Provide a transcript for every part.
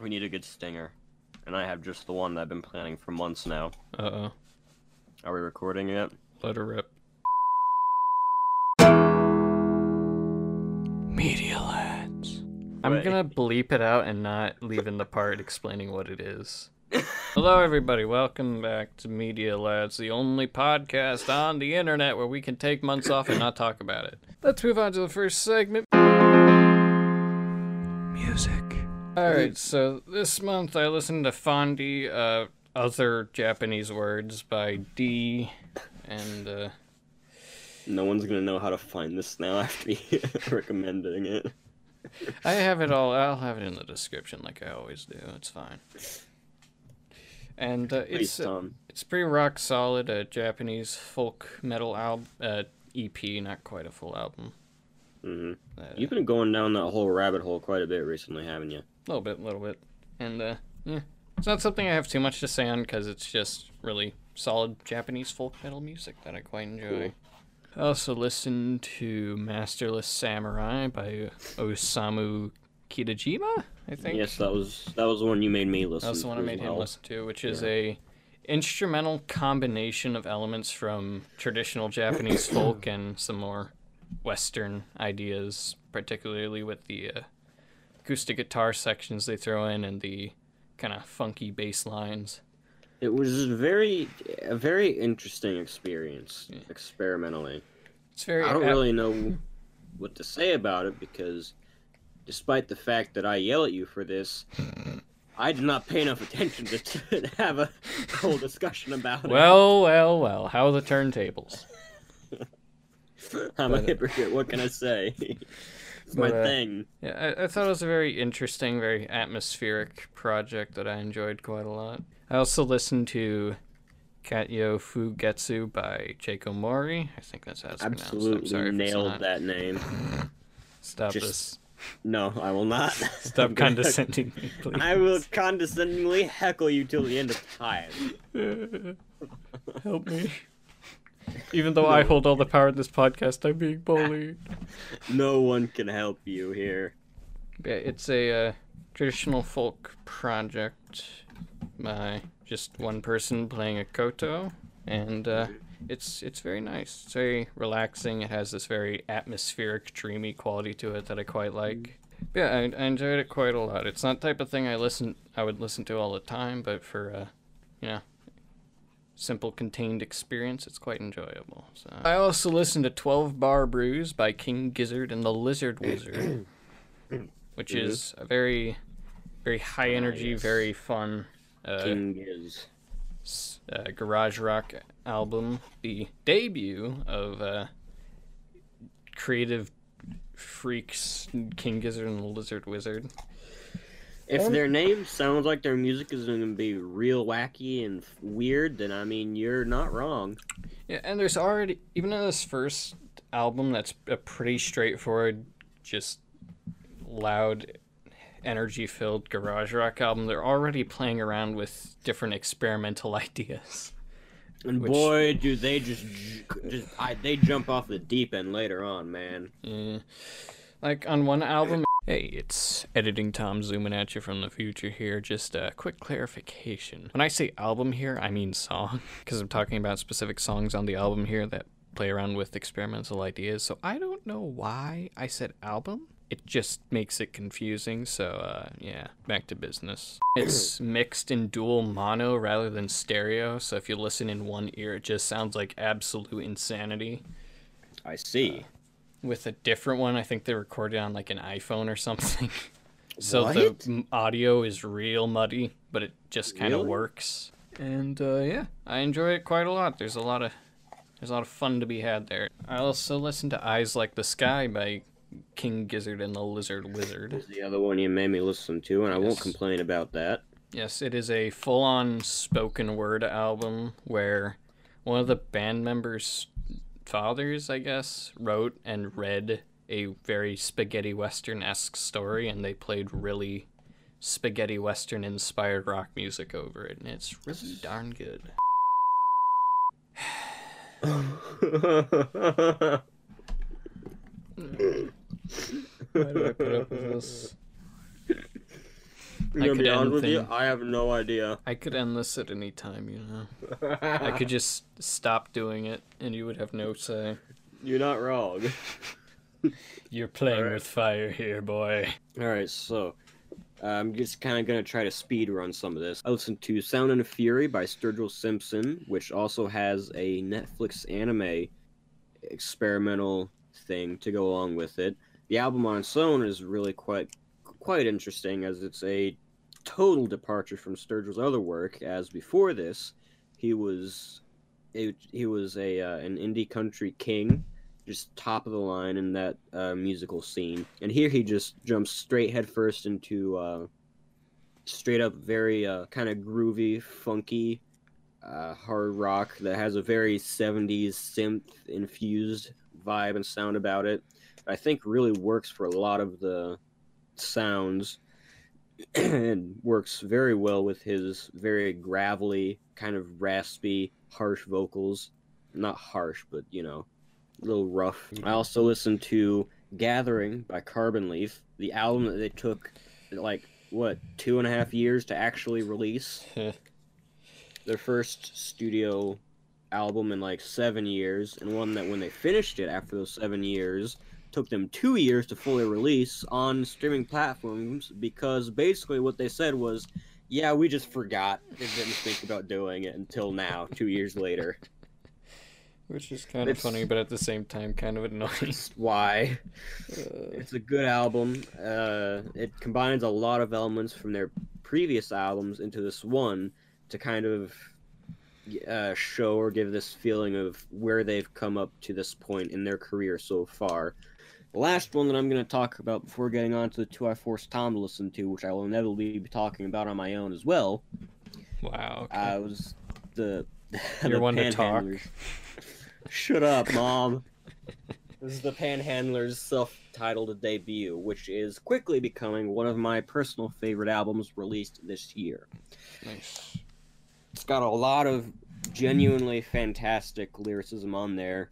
We need a good stinger. And I have just the one that I've been planning for months now. Uh oh. Are we recording yet? Let her rip. Media lads. I'm Wait. gonna bleep it out and not leave in the part explaining what it is. Hello, everybody. Welcome back to Media Lads, the only podcast on the internet where we can take months off and not talk about it. Let's move on to the first segment. Music. Alright, so this month I listened to Fondi, uh, Other Japanese Words by D, and, uh, No one's gonna know how to find this now after me recommending it. I have it all. I'll have it in the description, like I always do. It's fine. And uh, it's uh, it's pretty rock solid. A Japanese folk metal album, uh, EP, not quite a full album. Hmm Uh, You've been going down that whole rabbit hole quite a bit recently, haven't you? A little bit, a little bit. And uh, yeah, it's not something I have too much to say on because it's just really solid Japanese folk metal music that I quite enjoy. I also listened to Masterless Samurai by Osamu Kitajima, I think. Yes, that was that was the one you made me listen. That's the one I to as made him listen to, which is a instrumental combination of elements from traditional Japanese folk and some more Western ideas, particularly with the uh, acoustic guitar sections they throw in and the kind of funky bass lines. It was very a very interesting experience, Yeah. experimentally. It's very. I don't ap- really know what to say about it because, despite the fact that I yell at you for this, I did not pay enough attention to, to have a whole discussion about it. Well, well, well. How are the turntables? I'm a hypocrite. What can I say? it's my But, uh, thing. Yeah, I, I thought it was a very interesting, very atmospheric project that I enjoyed quite a lot. I also listened to Katyo Fugetsu by Keiko Mori. I think that's how it's pronounced. Absolutely sorry it's nailed that name. Stop Just this. No, I will not. Stop condescending me, please. I will condescendingly heckle you till the end of time. Help me. Even though I hold all the power in this podcast, I'm being bullied. No one can help you here. Yeah, it's a uh, traditional folk project by just one person playing a koto, and uh, it's it's very nice. It's very relaxing. It has this very atmospheric, dreamy quality to it that I quite like. Yeah, I, I enjoyed it quite a lot. It's not the type of thing I listen I would listen to all the time, but for uh, you know, simple contained experience, it's quite enjoyable. So I also listened to Twelve Bar Bruise by King Gizzard and the Lizard Wizard which is a very, very high energy, yes. very fun uh, King is. uh, garage rock album, the debut of uh, creative freaks King Gizzard and the Lizard Wizard. If their name sounds like their music is going to be real wacky and f- weird, then I mean you're not wrong. Yeah, and there's already even in this first album that's a pretty straightforward, just loud, energy filled garage rock album. They're already playing around with different experimental ideas. And Which- boy, do they just, just I, they jump off the deep end later on, man. Yeah. Like on one album. Hey, it's editing Tom zooming at you from the future here. Just a quick clarification. When I say album here, I mean song, because I'm talking about specific songs on the album here that play around with experimental ideas. So I don't know why I said album. It just makes it confusing. So uh, yeah, back to business. It's mixed in dual mono rather than stereo. So if you listen in one ear, it just sounds like absolute insanity I see. With a different one. I think they recorded on like an iPhone or something. so What? the audio is real muddy, but it just kind of Really? works. And uh, yeah, I enjoy it quite a lot. There's a lot of there's a lot of fun to be had there. I also listened to Eyes Like the Sky by King Gizzard and the Lizard Wizard. Is the other one you made me listen to, and I won't complain about that. Yes, it is a full on spoken word album where one of the band members' fathers, I guess, wrote and read a very spaghetti western esque story, and they played really spaghetti western inspired rock music over it, and it's really darn good. Why do I put up with this? I'm gonna be honest with you, I have no idea. I could end this at any time, you know. I could just stop doing it, and you would have no say. You're not wrong. You're playing Alright. with fire here, boy. All right, so uh, I'm just kind of gonna try to speed run some of this. I listened to Sound and a Fury by Sturgill Simpson, which also has a Netflix anime experimental thing to go along with it. The album on its own is really quite quite interesting, as it's a total departure from Sturgill's other work. As before this, he was he was a uh, an indie country king just top of the line in that uh, musical scene. And here he just jumps straight headfirst into uh, straight up very uh, kind of groovy, funky uh, hard rock that has a very 70s synth infused vibe and sound about it. I think really works for a lot of the sounds and works very well with his very gravelly, kind of raspy, harsh vocals. Not harsh, but you know, a little rough. I mm-hmm. also listened to Gathering by Carbon Leaf, the album that they took like what two and a half years to actually release. Their first studio album in like seven years, and one that when they finished it after those seven years took them two years to fully release on streaming platforms because basically what they said was, yeah, we just forgot and didn't think about doing it until now, two years later. Which is kind of It's- funny, but at the same time, kind of annoying. Why. Uh, It's a good album. Uh, it combines a lot of elements from their previous albums into this one to kind of uh, show or give this feeling of where they've come up to this point in their career so far. The last one that I'm going to talk about before getting on to the two I forced Tom to listen to, which I will inevitably be talking about on my own as well, wow. Okay. uh, was the. You're the one to talk. Shut up, mom. this is the Panhandlers' self-titled debut, which is quickly becoming one of my personal favorite albums released this year. nice. It's got a lot of genuinely fantastic lyricism on there.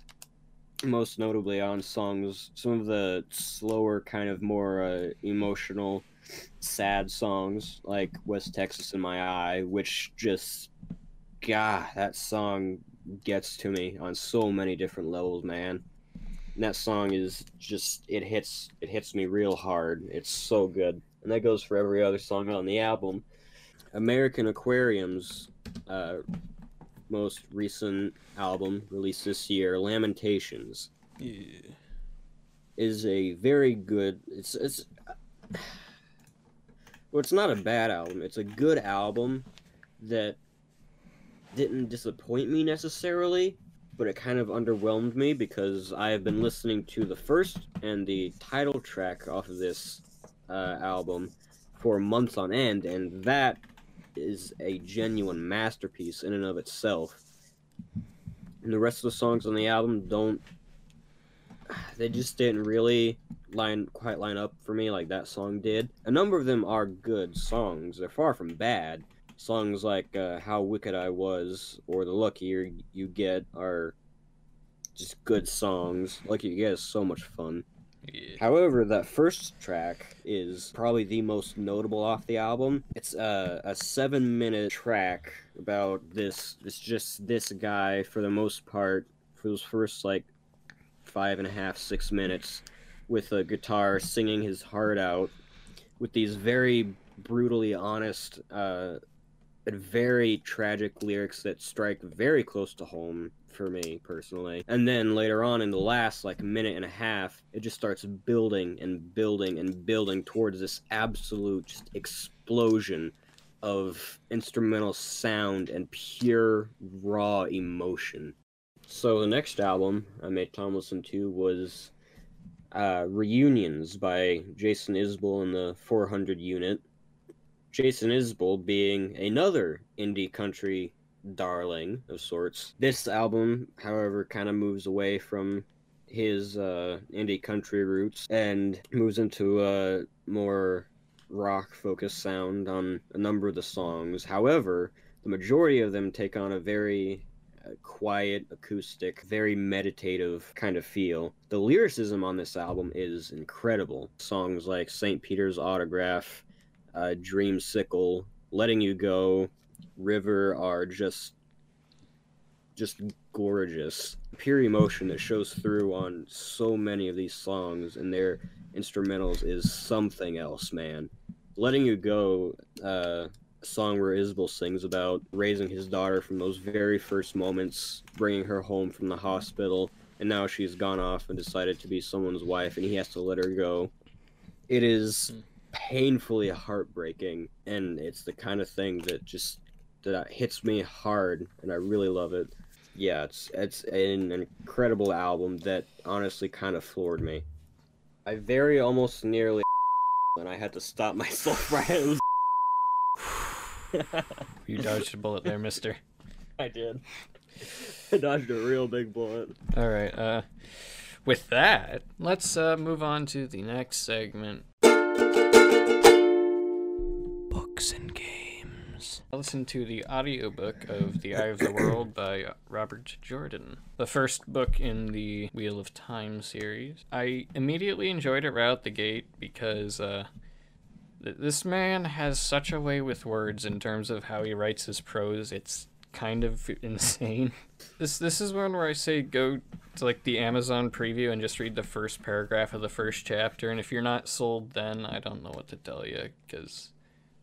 Most notably on songs, some of the slower, kind of more uh, emotional, sad songs like West Texas in My Eye, which just, God, that song gets to me on so many different levels, man. And that song is just it hits it hits me real hard. It's so good. And that goes for every other song on the album. American Aquarium's uh, most recent album released this year, Lamentations, Yeah. is a very good. It's it's. Well, it's not a bad album. It's a good album that didn't disappoint me necessarily, but it kind of underwhelmed me because I have been listening to the first and the title track off of this uh, album for months on end, and that is a genuine masterpiece in and of itself. And the rest of the songs on the album don't. They just didn't really line quite line up for me like that song did. A number of them are good songs. They're far from bad. Songs like uh, "How Wicked I Was" or "The Luckier You Get" are just good songs. "Lucky You Get" is so much fun. Yeah. However, that first track is probably the most notable off the album. It's a, a seven minute track about this. It's just this guy for the most part for those first like five and a half six minutes with a guitar singing his heart out with these very brutally honest uh, and very tragic lyrics that strike very close to home for me personally. And then later on in the last like minute and a half, it just starts building and building and building towards this absolute just explosion of instrumental sound and pure raw emotion. So the next album I made Tom listen to was uh, Reunions by Jason Isbell and the 400 Unit. Jason Isbell being another indie country darling of sorts. This album, however, kind of moves away from his uh, indie country roots and moves into a more rock focused sound on a number of the songs. However, the majority of them take on a very uh, quiet, acoustic, very meditative kind of feel. The lyricism on this album is incredible. Songs like St. Peter's Autograph, uh, Dreamsicle, Letting You Go, River are just just gorgeous. Pure emotion that shows through on so many of these songs and their instrumentals is something else, man. Letting You Go, uh, a song where Isbell sings about raising his daughter from those very first moments, bringing her home from the hospital, and now she's gone off and decided to be someone's wife, and he has to let her go. It is painfully heartbreaking, and it's the kind of thing that just that hits me hard, and I really love it. Yeah, it's it's an incredible album that honestly kind of floored me. I very almost nearly and I had to stop myself right You dodged a bullet there, mister. I did. I dodged a real big bullet. All right. Uh, with that, let's uh, move on to the next segment. I listened to the audiobook of The Eye of the World by Robert Jordan, the first book in the Wheel of Time series. I immediately enjoyed it right out the gate because uh, th- this man has such a way with words in terms of how he writes his prose. It's kind of insane. This this is one where I say go to like the Amazon preview and just read the first paragraph of the first chapter, and if you're not sold, then I don't know what to tell you because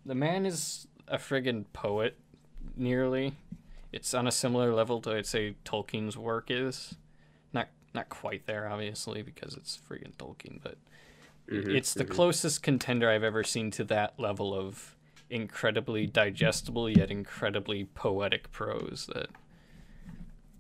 the man is a friggin' poet, nearly. It's on a similar level to I'd say Tolkien's work is. Not not quite there, obviously, because it's friggin' Tolkien, but it's the closest contender I've ever seen to that level of incredibly digestible yet incredibly poetic prose that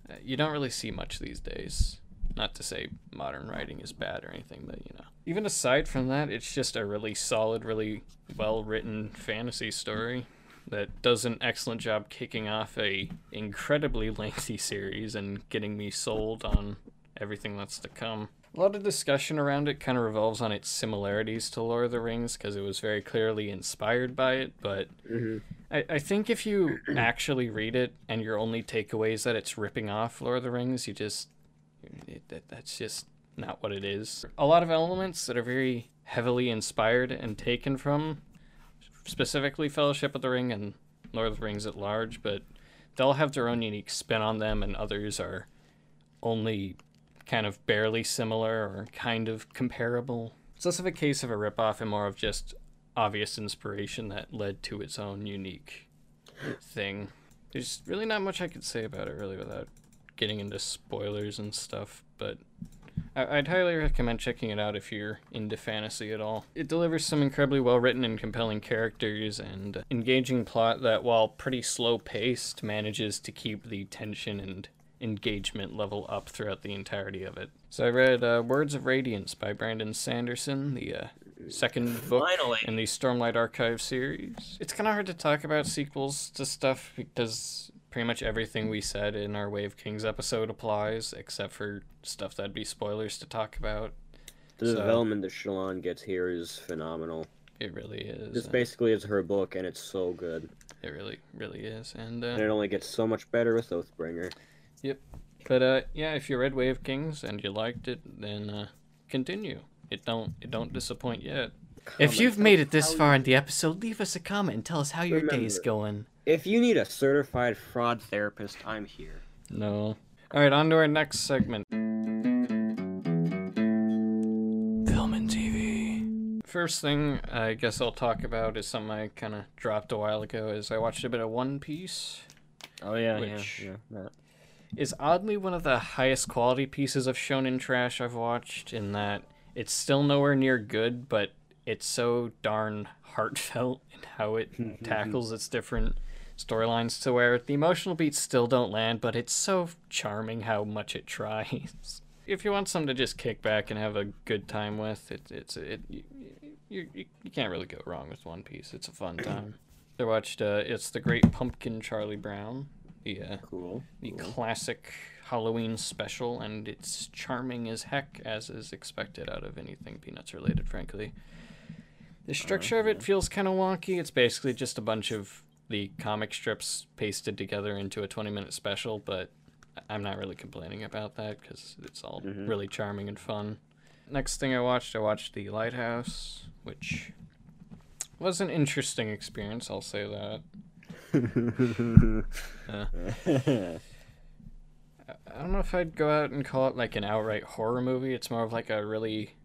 uh, you don't really see much these days. Not to say modern writing is bad or anything, but you know. Even aside from that, it's just a really solid, really well written fantasy story that does an excellent job kicking off a incredibly lengthy series and getting me sold on everything that's to come. A lot of discussion around it kind of revolves on its similarities to Lord of the Rings because it was very clearly inspired by it, but mm-hmm. I, I think if you actually read it and your only takeaway is that it's ripping off Lord of the Rings, you just it, that, that's just not what it is. A lot of elements that are very heavily inspired and taken from specifically Fellowship of the Ring and Lord of the Rings at large, but they'll have their own unique spin on them, and others are only kind of barely similar or kind of comparable. It's less of a case of a ripoff and more of just obvious inspiration that led to its own unique thing. There's really not much I could say about it, really, without getting into spoilers and stuff, but I- I'd highly recommend checking it out if you're into fantasy at all. It delivers some incredibly well written and compelling characters and engaging plot that, while pretty slow paced, manages to keep the tension and engagement level up throughout the entirety of it. So I read uh, Words of Radiance by Brandon Sanderson, the uh, second book Finally. in the Stormlight Archive series. It's kind of hard to talk about sequels to stuff because pretty much everything we said in our Way of Kings episode applies, except for stuff that'd be spoilers to talk about. The So- development that Shallan gets here is phenomenal. It really is. This basically is her book, and it's so good. It really, really is. And And uh, it only gets so much better with Oathbringer. Yep, but uh, yeah, if you read Way of Kings and you liked it, then uh, continue. It don't it don't disappoint yet. If you've made it this far in the episode, leave us a comment and tell us how your day's Remember. going. If you need a certified fraud therapist, I'm here. No. All right, on to our next segment. Film and TV. First thing I guess I'll talk about is something I kind of dropped a while ago. Is I watched a bit of One Piece. Oh yeah, Which- yeah, yeah. that. Is oddly one of the highest quality pieces of shonen trash I've watched. In that it's still nowhere near good, but it's so darn heartfelt in how it tackles its different storylines to where the emotional beats still don't land, but it's so charming how much it tries. if you want something to just kick back and have a good time with, it, it's it you, you, you, can't really go wrong with One Piece. It's a fun time. I watched uh, it's the Great Pumpkin Charlie Brown, the uh, Cool. the cool. classic Halloween special, and it's charming as heck, as is expected out of anything Peanuts related, frankly. The structure of it feels kind of wonky. It's basically just a bunch of the comic strips pasted together into a 20 minute special, but I'm not really complaining about that because it's all Mhm. really charming and fun. Next thing I watched, I watched The Lighthouse, which was an interesting experience. I'll say that. Uh, I don't know if I'd go out and call it like an outright horror movie. It's more of like a really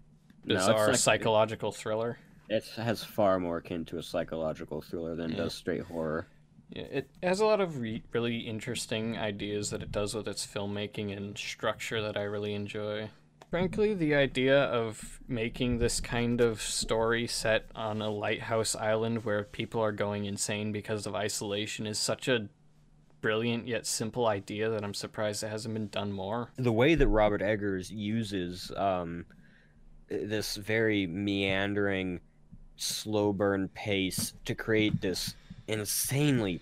No, bizarre like- psychological thriller. It has far more akin to a psychological thriller than Yeah. does straight horror. Yeah, it has a lot of re- really interesting ideas that it does with its filmmaking and structure that I really enjoy. Frankly, the idea of making this kind of story set on a lighthouse island where people are going insane because of isolation is such a brilliant yet simple idea that I'm surprised it hasn't been done more. the way that Robert Eggers uses um, this very meandering, slow burn pace to create this insanely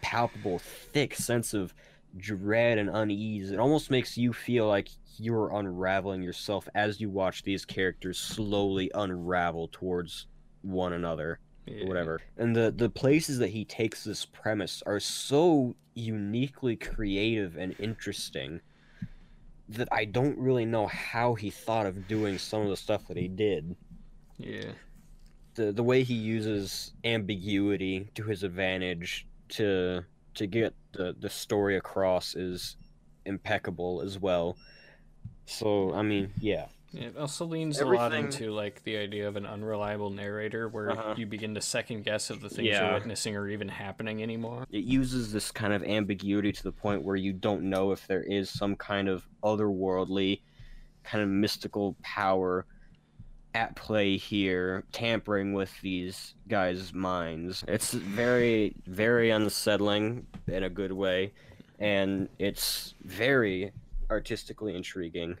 palpable, thick sense of dread and unease. It almost makes you feel like you're unraveling yourself as you watch these characters slowly unravel towards one another Yeah. whatever. And the the places that he takes this premise are so uniquely creative and interesting that I don't really know how he thought of doing some of the stuff that he did. Yeah. The the way he uses ambiguity to his advantage to to get the, the story across is impeccable as well. So I mean, yeah. It also leans a lot into like the idea of an unreliable narrator where Uh-huh. you begin to second guess if the things Yeah. you're witnessing are even happening anymore. it uses this kind of ambiguity to the point where you don't know if there is some kind of otherworldly kind of mystical power at play here tampering with these guys minds. It's very very unsettling in a good way and it's very artistically intriguing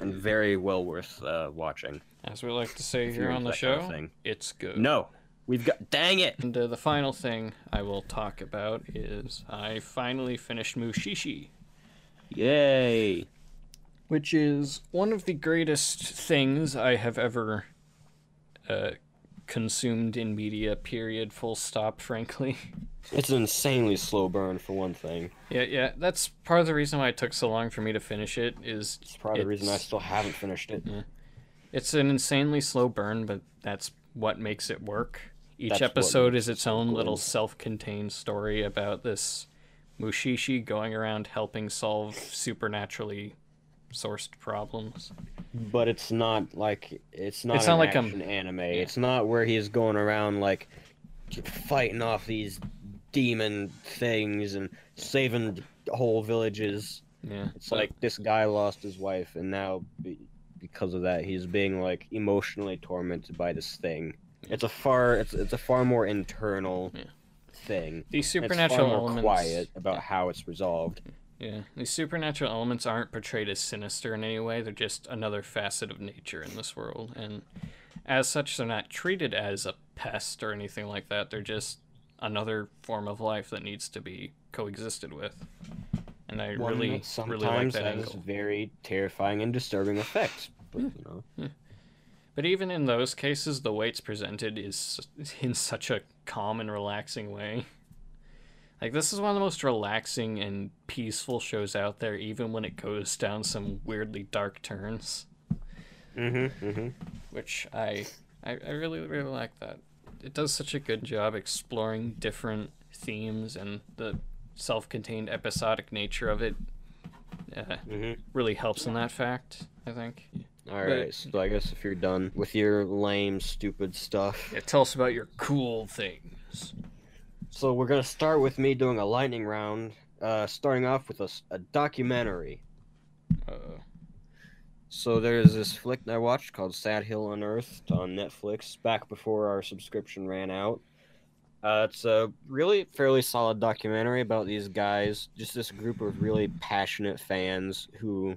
and very well worth uh, watching. As we like to say here on the that kind show, of it's good. no we've got dang it! And uh, the final thing I will talk about is I finally finished Mushishi, yay which is one of the greatest things I have ever uh, consumed in media, period, full stop, frankly. it's an insanely slow burn for one thing yeah, yeah, that's part of the reason why it took so long for me to finish it is It's probably the reason I still haven't finished it. It's an insanely slow burn, but that's what makes it work. Each That's episode is its own good. little self-contained story about this Mushishi going around helping solve supernaturally sourced problems. But it's not like it's not. It's an not like a- action anime. It's not where he's going around like fighting off these demon things and saving whole villages. Yeah, It's like this guy lost his wife, and now be, because of that, he's being like emotionally tormented by this thing. It's a far. It's it's a far more internal Yeah. thing. these It's supernatural far more elements. quiet about how it's resolved. Yeah, these supernatural elements aren't portrayed as sinister in any way. They're just another facet of nature in this world, and as such, they're not treated as a pest or anything like that. They're just another form of life that needs to be coexisted with. And I One really, sometimes really like that has angle. very terrifying and disturbing effects. But, you know, But even in those cases, the way it's presented is in such a calm and relaxing way. Like this is one of the most relaxing and peaceful shows out there, even when it goes down some weirdly dark turns. mm-hmm, mm-hmm. which I, I I really really like that. It does such a good job exploring different themes and the self-contained episodic nature of it. Uh, Mm-hmm. really helps in that fact. I think. All right, so I guess if you're done with your lame, stupid stuff, Yeah, tell us about your cool things. So we're gonna start with me doing a lightning round. Uh, starting off with a documentary. Uh, So there's this flick that I watched called Sad Hill Unearthed on Netflix back before our subscription ran out. Uh, it's a really fairly solid documentary about these guys, just this group of really passionate fans who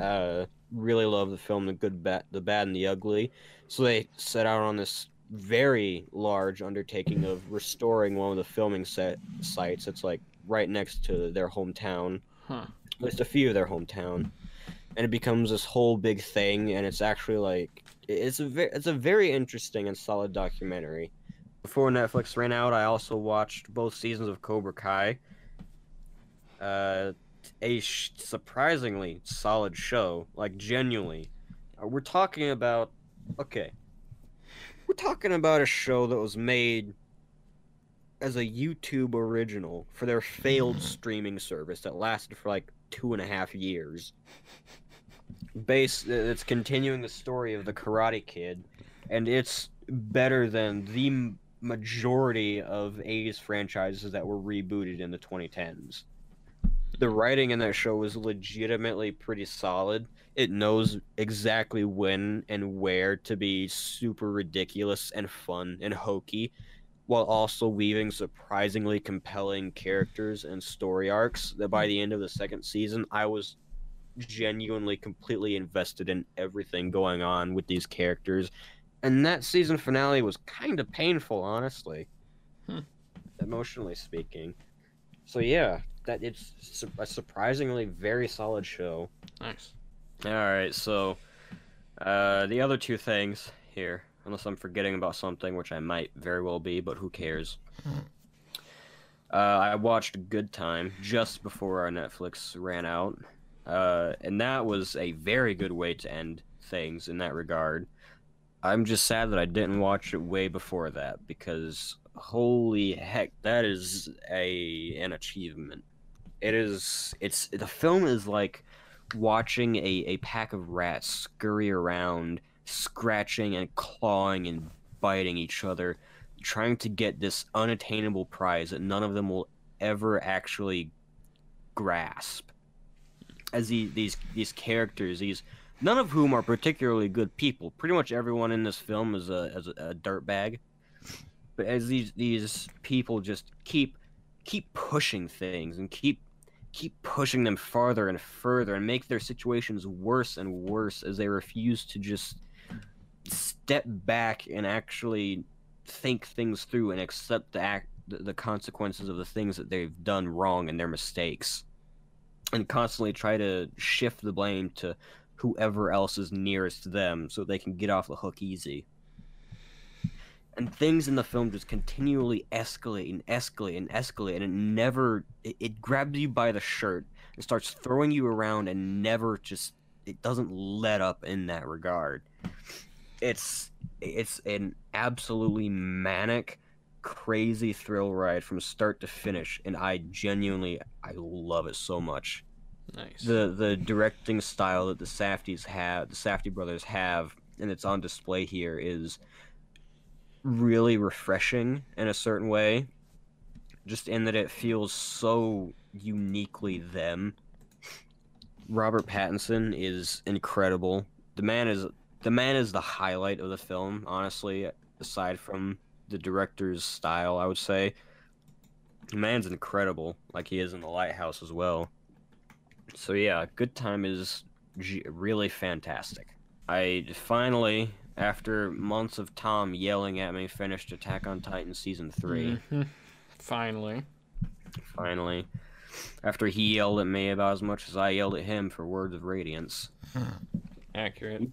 uh, really love the film The Good, Bad, the Bad, and the Ugly. So they set out on this very large undertaking of restoring one of the filming set sites. It's like right next to their hometown, huh. at least a few of their hometown. And it becomes this whole big thing and it's actually like it's a ve- it's a very interesting and solid documentary. Before netflix ran out i also watched both seasons of cobra kai. Uh a sh- surprisingly solid show. Like genuinely. Uh, we're talking about okay talking about a show that was made as a YouTube original for their failed mm. streaming service that lasted for like two and a half years. Base uh, it's continuing the story of the Karate Kid, and it's better than the majority of 80s franchises that were rebooted in the 2010s. The writing in that show was legitimately pretty solid. It knows exactly when and where to be super ridiculous and fun and hokey while also weaving surprisingly compelling characters and story arcs that by the end of the second season I was genuinely completely invested in everything going on with these characters. And that season finale was kind of painful honestly. Hmm. emotionally speaking. So yeah that it's su- a surprisingly very solid show Nice. all right so uh the other two things here unless i'm forgetting about something which i might very well be but who cares uh, I watched Good Time just before our Netflix ran out, uh, and that was a very good way to end things in that regard. I'm just sad that I didn't watch it way before that because holy heck, that is a an achievement. It is. It's the film is like watching a, a pack of rats scurry around, scratching and clawing and biting each other trying to get this unattainable prize that none of them will ever actually grasp. As the, these these characters, these none of whom are particularly good people. Pretty much everyone in this film is a is a, a dirtbag. But as these these people just keep keep pushing things and keep keep pushing them farther and further and make their situations worse and worse as they refuse to just step back and actually think things through and accept the act the, consequences of the things that they've done wrong and their mistakes. And constantly try to shift the blame to whoever else is nearest to them so they can get off the hook easy and things in the film just continually escalate and escalate and escalate and it never it, it grabs you by the shirt and starts throwing you around and never just it doesn't let up in that regard it's it's an absolutely manic crazy thrill ride from start to finish and i genuinely i love it so much Nice. the the directing style that the Safdies have the Safdie brothers have and it's on display here is really refreshing in a certain way just in that it feels so uniquely them. Robert pattinson is incredible. The man is the man is the highlight of the film honestly aside from the director's style i would say. The man's incredible like he is in the lighthouse as well. So yeah good time is really fantastic. I finally after months of tom yelling at me finished attack on titan season 3 Mhm. Finally. finally after he yelled at me about as much as i yelled at him for words of radiance Accurate.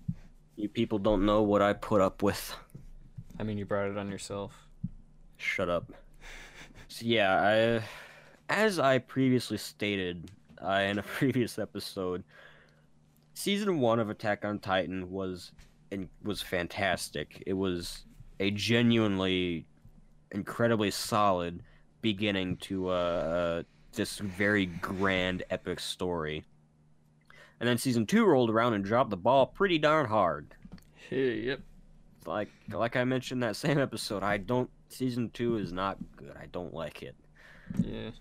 you people don't know what i put up with I mean, you brought it on yourself. Shut up. So yeah, I, as I previously stated uh, in a previous episode, season one of Attack on Titan was in, was fantastic. It was a genuinely incredibly solid beginning to uh, uh, this very grand epic story. And then season two rolled around and dropped the ball pretty darn hard Hey, yep. like like I mentioned that same episode, I don't season two is not good. I don't like it. Yeah.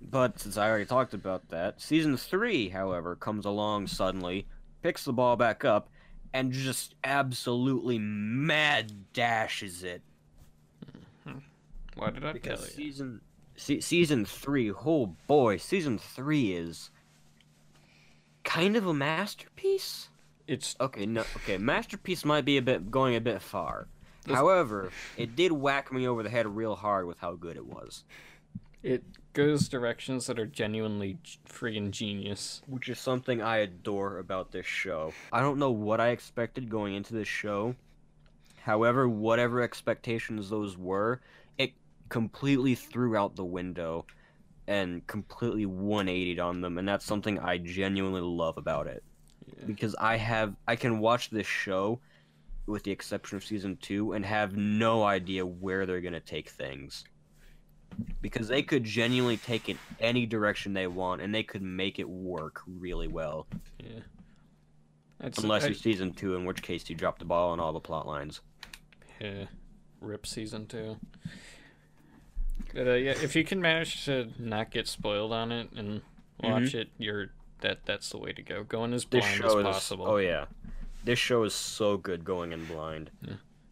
But since I already talked about that, season three, however, comes along suddenly, picks the ball back up, and just absolutely mad dashes it. Why did I Because tell you? season se- season three, oh boy, season three is kind of a masterpiece. It's Okay, no, okay, masterpiece might be a bit going a bit far. This- However, it did whack me over the head real hard with how good it was, it goes directions that are genuinely freaking genius. which is something I adore about this show. I don't know what I expected going into this show. However, whatever expectations those were, it completely threw out the window and completely 180'd on them, and that's something I genuinely love about it. Yeah. because I have I can watch this show with the exception of season two, and have no idea where they're gonna take things. Because they could genuinely take it any direction they want, and they could make it work really well. Yeah. That's, Unless I- you're season two, in which case you drop the ball on all the plot lines. Yeah, rip season two. But uh, yeah, if you can manage to not get spoiled on it and watch it, you're that that's the way to go. Going as blind show as is possible. oh yeah, this show is so good going in blind.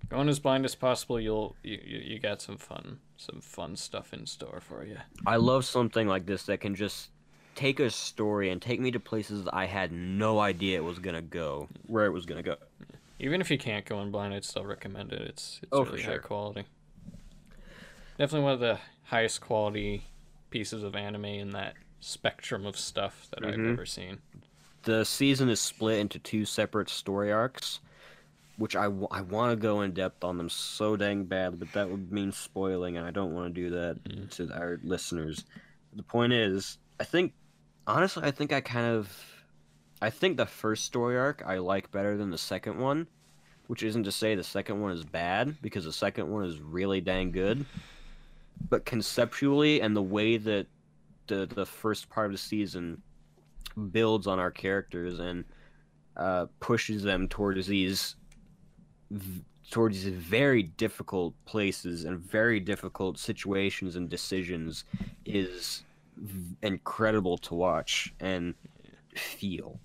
Going as blind as possible. You'll you, you you got some fun some fun stuff in store for you. I love something like this that can just take a story and take me to places I had no idea it was gonna go, where it was gonna go. Even if you can't go in blind, I'd still recommend it. It's it's Oh, really high quality. Definitely one of the highest quality pieces of anime in that spectrum of stuff that I've Mhm. ever seen. The season is split into two separate story arcs, which I, I want to go in depth on them so dang bad, but that would mean spoiling, and I don't want to do that Mm. to our listeners. The point is, I think, honestly, I think I kind of, I think the first story arc I like better than the second one, which isn't to say the second one is bad, because the second one is really dang good. But conceptually, and the way that the the first part of the season builds on our characters and uh, pushes them towards these towards these very difficult places and very difficult situations and decisions is v- incredible to watch and feel.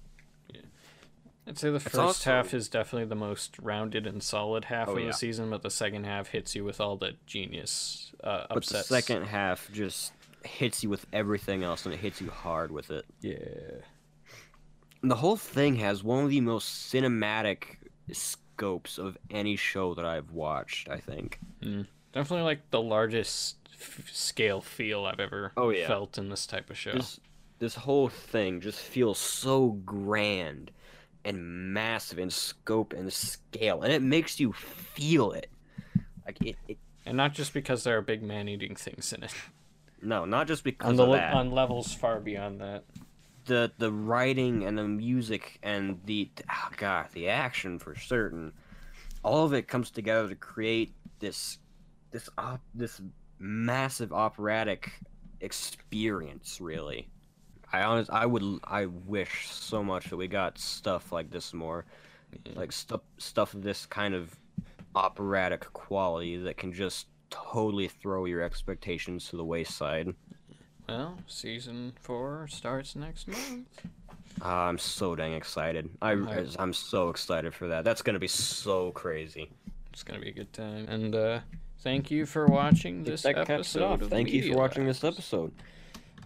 I'd say the It's first also- half is definitely the most rounded and solid half Oh, of yeah. the season, but the second half hits you with all the genius uh, But the second half just hits you with everything else and it hits you hard with it. yeah, And the whole thing has one of the most cinematic scopes of any show that I've watched, I think. Hmm. definitely like the largest f- scale feel I've ever Oh, yeah. felt in this type of show. this this whole thing just feels so grand and massive in scope and scale and it makes you feel it like it, it And not just because there are big man-eating things in it. no not just because On the on levels far beyond that. The the writing and the music and the oh god the action for certain all of it comes together to create this this op, this massive operatic experience really. I honest i would i wish so much that we got stuff like this more. Like stuff stuff of this kind of operatic quality that can just totally throw your expectations to the wayside Well, season four starts next month. Ah, I'm so dang excited. I, I- I'm so excited for that. That's gonna be so crazy. It's gonna be a good time. And uh, thank you for watching this that caps episode. off. of Thank you for watching Labs. this episode.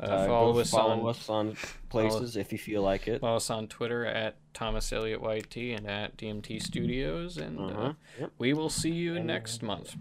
Uh, Uh, follow us follow on us on places if you feel like it. follow us on Twitter at Thomas Elliott YT and at DMT Studios, and uh, Uh-huh. Yep. we will see you next month.